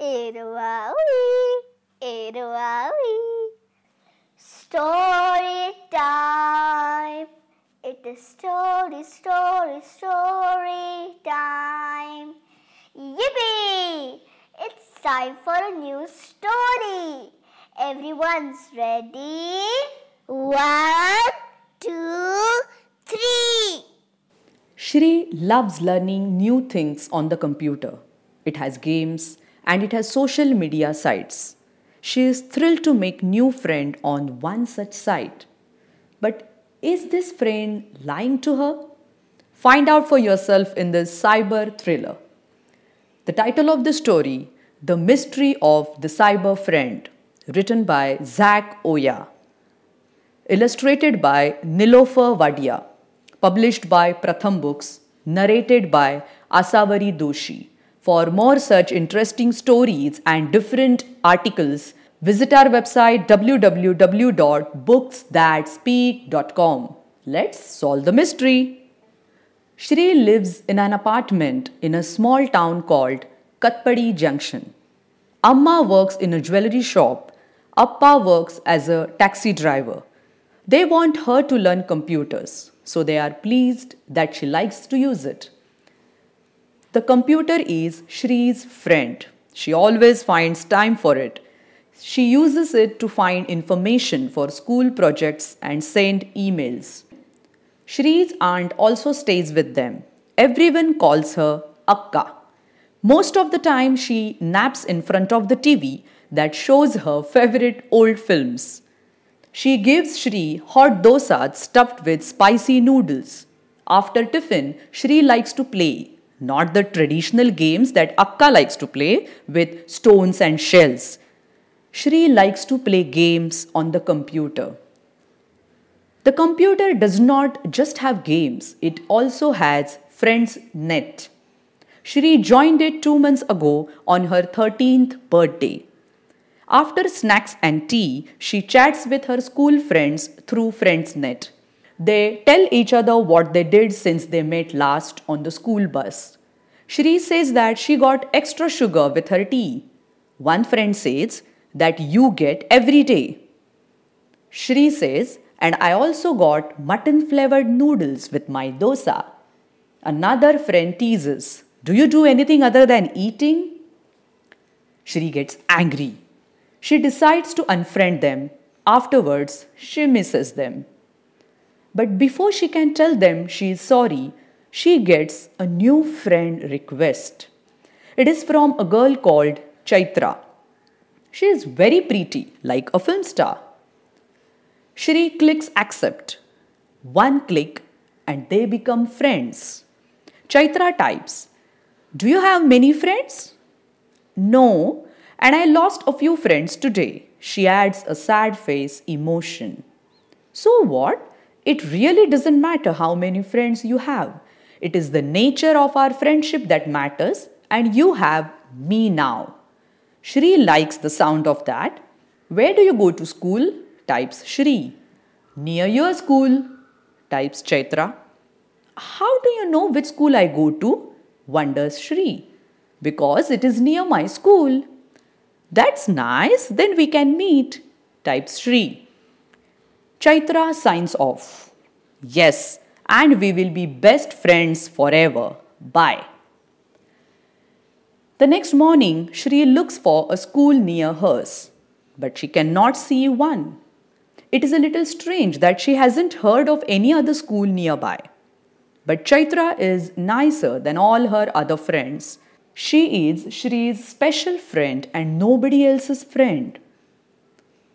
Iruawi, Iruawi. Story time. It is story, story, story time. Yippee! It's time for a new story. Everyone's ready? One, two, three. Shri loves learning new things on the computer. It has games and it has social media sites. She is thrilled to make new friend on one such site. But is this friend lying to her? Find out for yourself in this cyber thriller. The title of the story, The Mystery of the Cyber Friend, written by Zach Oya. Illustrated by Nilofer Wadia. Published by Pratham Books. Narrated by Asavari Doshi. For more such interesting stories and different articles, visit our website www.booksthatspeak.com. Let's solve the mystery. Shri lives in an apartment in a small town called Katpadi Junction. Amma works in a jewelry shop. Appa works as a taxi driver. They want her to learn computers, so they are pleased that she likes to use it. The computer is Shri's friend. She always finds time for it. She uses it to find information for school projects and send emails. Shri's aunt also stays with them. Everyone calls her Akka. Most of the time, she naps in front of the TV that shows her favorite old films. She gives Shri hot dosas stuffed with spicy noodles. After tiffin, Shri likes to play not the traditional games that Akka likes to play with stones and shells. Shri likes to play games on the computer. The computer does not just have games, it also has Friends Net. Shri joined it two months ago on her 13th birthday. After snacks and tea, she chats with her school friends through FriendsNet. They tell each other what they did since they met last on the school bus. Shri says that she got extra sugar with her tea. One friend says that you get every day. Shri says, and I also got mutton flavored noodles with my dosa. Another friend teases, Do you do anything other than eating? Shri gets angry. She decides to unfriend them. Afterwards, she misses them. But before she can tell them she is sorry, she gets a new friend request. It is from a girl called Chaitra. She is very pretty, like a film star. Shri clicks accept. One click and they become friends. Chaitra types, Do you have many friends? No, and I lost a few friends today. She adds a sad face emotion. So what? It really doesn't matter how many friends you have. It is the nature of our friendship that matters, and you have me now. Shri likes the sound of that. Where do you go to school? types Shri. Near your school, types Chaitra. How do you know which school I go to? wonders Shri. Because it is near my school. That's nice, then we can meet, types Shri. Chaitra signs off. Yes, and we will be best friends forever. Bye. The next morning, Shri looks for a school near hers, but she cannot see one. It is a little strange that she hasn't heard of any other school nearby. But Chaitra is nicer than all her other friends. She is Shri's special friend and nobody else's friend.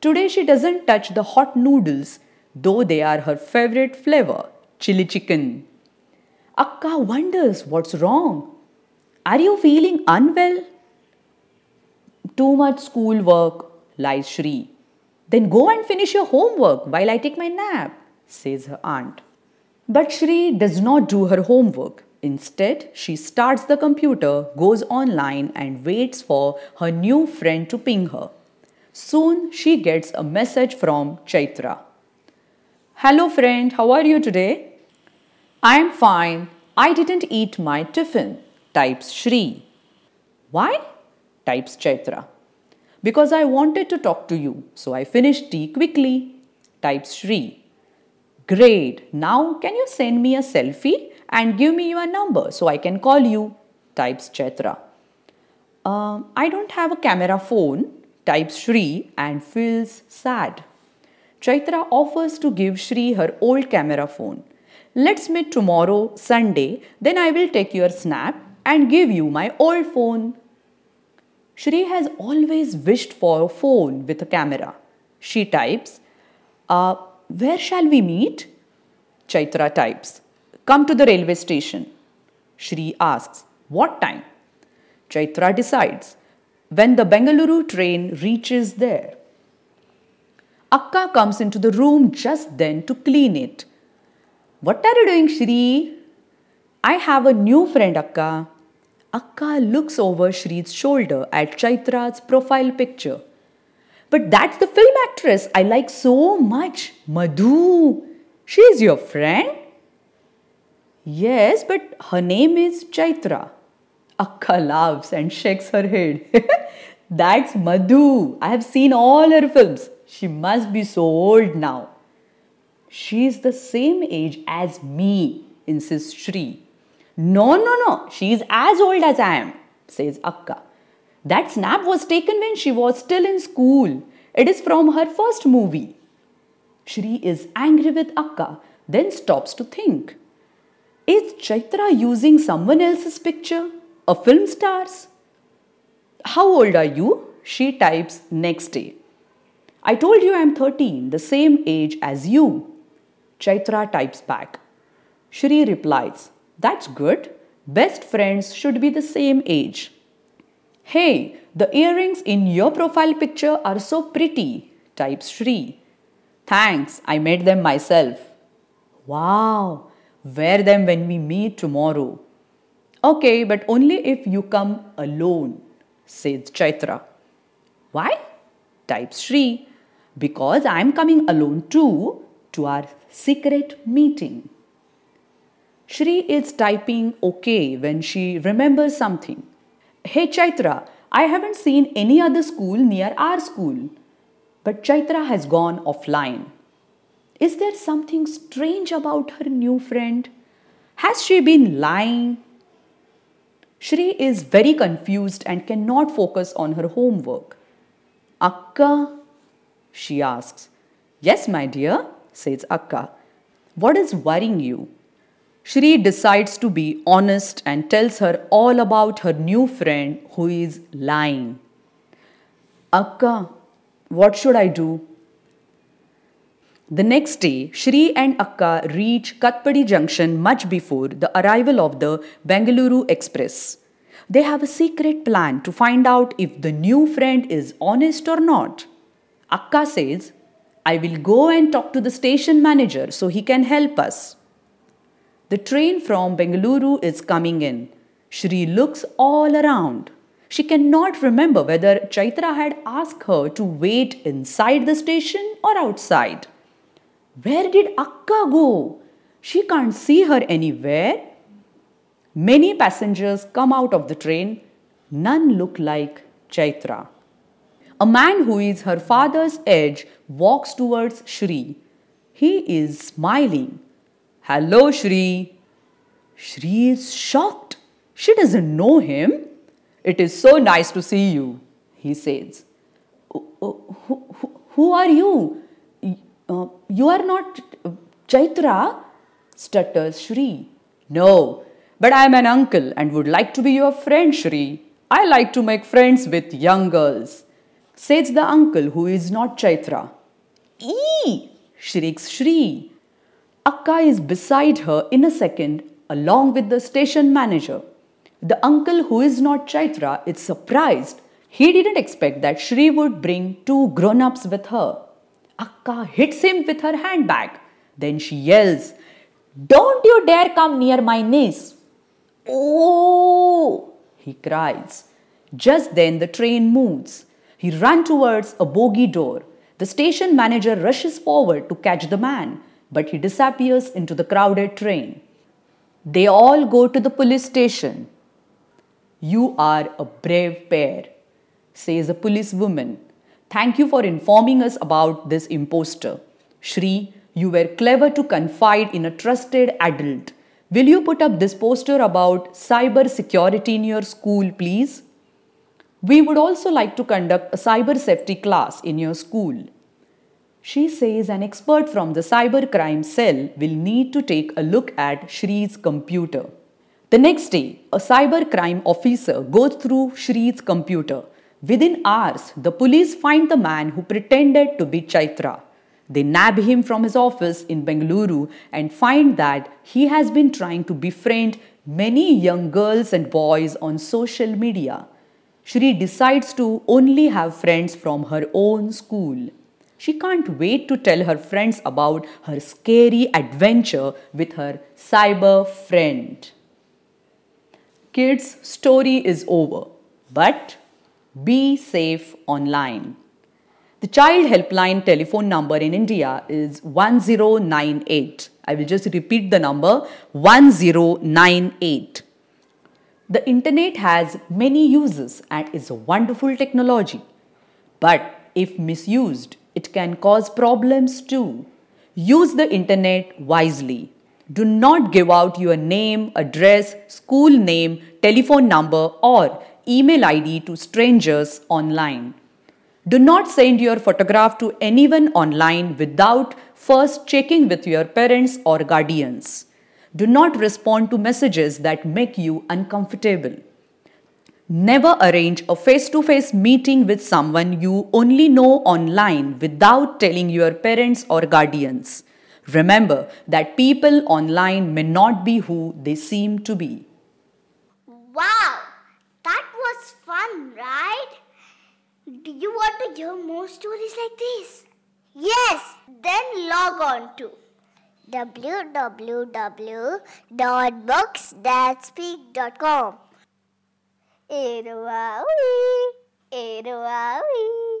Today she doesn't touch the hot noodles, though they are her favorite flavor chili chicken. Akka wonders what's wrong. Are you feeling unwell? Too much schoolwork, lies Shri. Then go and finish your homework while I take my nap, says her aunt. But Shri does not do her homework. Instead, she starts the computer, goes online, and waits for her new friend to ping her. Soon, she gets a message from Chaitra. Hello, friend, how are you today? I am fine. I didn't eat my tiffin, types Shri. Why? types Chaitra. Because I wanted to talk to you, so I finished tea quickly, types Shri. Great, now can you send me a selfie and give me your number so I can call you, types Chaitra. Uh, I don't have a camera phone, types Shri and feels sad. Chaitra offers to give Shri her old camera phone. Let's meet tomorrow, Sunday, then I will take your snap and give you my old phone. Shri has always wished for a phone with a camera. She types, uh, Where shall we meet? Chaitra types, Come to the railway station. Shri asks, What time? Chaitra decides, When the Bengaluru train reaches there. Akka comes into the room just then to clean it. What are you doing, Shri? I have a new friend, Akka. Akka looks over Shri's shoulder at Chaitra's profile picture. But that's the film actress I like so much, Madhu. She is your friend? Yes, but her name is Chaitra. Akka laughs and shakes her head. That's Madhu. I have seen all her films. She must be so old now. She is the same age as me, insists Shri. No, no, no. She is as old as I am, says Akka. That snap was taken when she was still in school. It is from her first movie. Shri is angry with Akka, then stops to think. Is Chaitra using someone else's picture? A film star's? How old are you? She types next day. I told you I'm 13, the same age as you. Chaitra types back. Shri replies, That's good. Best friends should be the same age. Hey, the earrings in your profile picture are so pretty, types Shri. Thanks, I made them myself. Wow, wear them when we meet tomorrow. Okay, but only if you come alone, says Chaitra. Why? types Shri. Because I am coming alone too to our secret meeting. Shri is typing okay when she remembers something. Hey Chaitra, I haven't seen any other school near our school. But Chaitra has gone offline. Is there something strange about her new friend? Has she been lying? Shri is very confused and cannot focus on her homework. Akka? She asks. Yes, my dear, says Akka. What is worrying you? Shri decides to be honest and tells her all about her new friend who is lying. Akka, what should I do? The next day, Shri and Akka reach Katpadi junction much before the arrival of the Bengaluru Express. They have a secret plan to find out if the new friend is honest or not. Akka says, I will go and talk to the station manager so he can help us. The train from Bengaluru is coming in. Shri looks all around. She cannot remember whether Chaitra had asked her to wait inside the station or outside. Where did Akka go? She can't see her anywhere. Many passengers come out of the train. None look like Chaitra. A man who is her father's age walks towards Shri. He is smiling. Hello, Shri. Shri is shocked. She doesn't know him. It is so nice to see you, he says. Oh, oh, who, who, who are you? Uh, you are not Chaitra, stutters Shri. No, but I am an uncle and would like to be your friend, Shri. I like to make friends with young girls, says the uncle who is not Chaitra. Ee! shrieks Shri. Akka is beside her in a second, along with the station manager. The uncle who is not Chaitra is surprised. He didn't expect that Shri would bring two grown ups with her. Akka hits him with her handbag. Then she yells, Don't you dare come near my niece. Oh, he cries. Just then the train moves. He runs towards a bogie door. The station manager rushes forward to catch the man, but he disappears into the crowded train. They all go to the police station. You are a brave pair. says a policewoman. Thank you for informing us about this impostor. Shri, you were clever to confide in a trusted adult. Will you put up this poster about cyber security in your school, please? We would also like to conduct a cyber safety class in your school. She says an expert from the cybercrime cell will need to take a look at Shri's computer. The next day, a cybercrime officer goes through Shri's computer. Within hours, the police find the man who pretended to be Chaitra. They nab him from his office in Bengaluru and find that he has been trying to befriend many young girls and boys on social media. Shri decides to only have friends from her own school. She can't wait to tell her friends about her scary adventure with her cyber friend. Kids' story is over, but be safe online. The child helpline telephone number in India is 1098. I will just repeat the number 1098. The internet has many uses and is a wonderful technology. But if misused, it can cause problems too. Use the internet wisely. Do not give out your name, address, school name, telephone number, or email ID to strangers online. Do not send your photograph to anyone online without first checking with your parents or guardians. Do not respond to messages that make you uncomfortable. Never arrange a face to face meeting with someone you only know online without telling your parents or guardians. Remember that people online may not be who they seem to be. Wow, that was fun, right? Do you want to hear more stories like this? Yes, then log on to www.booksthatspeak.com Eruawi, Eruawi.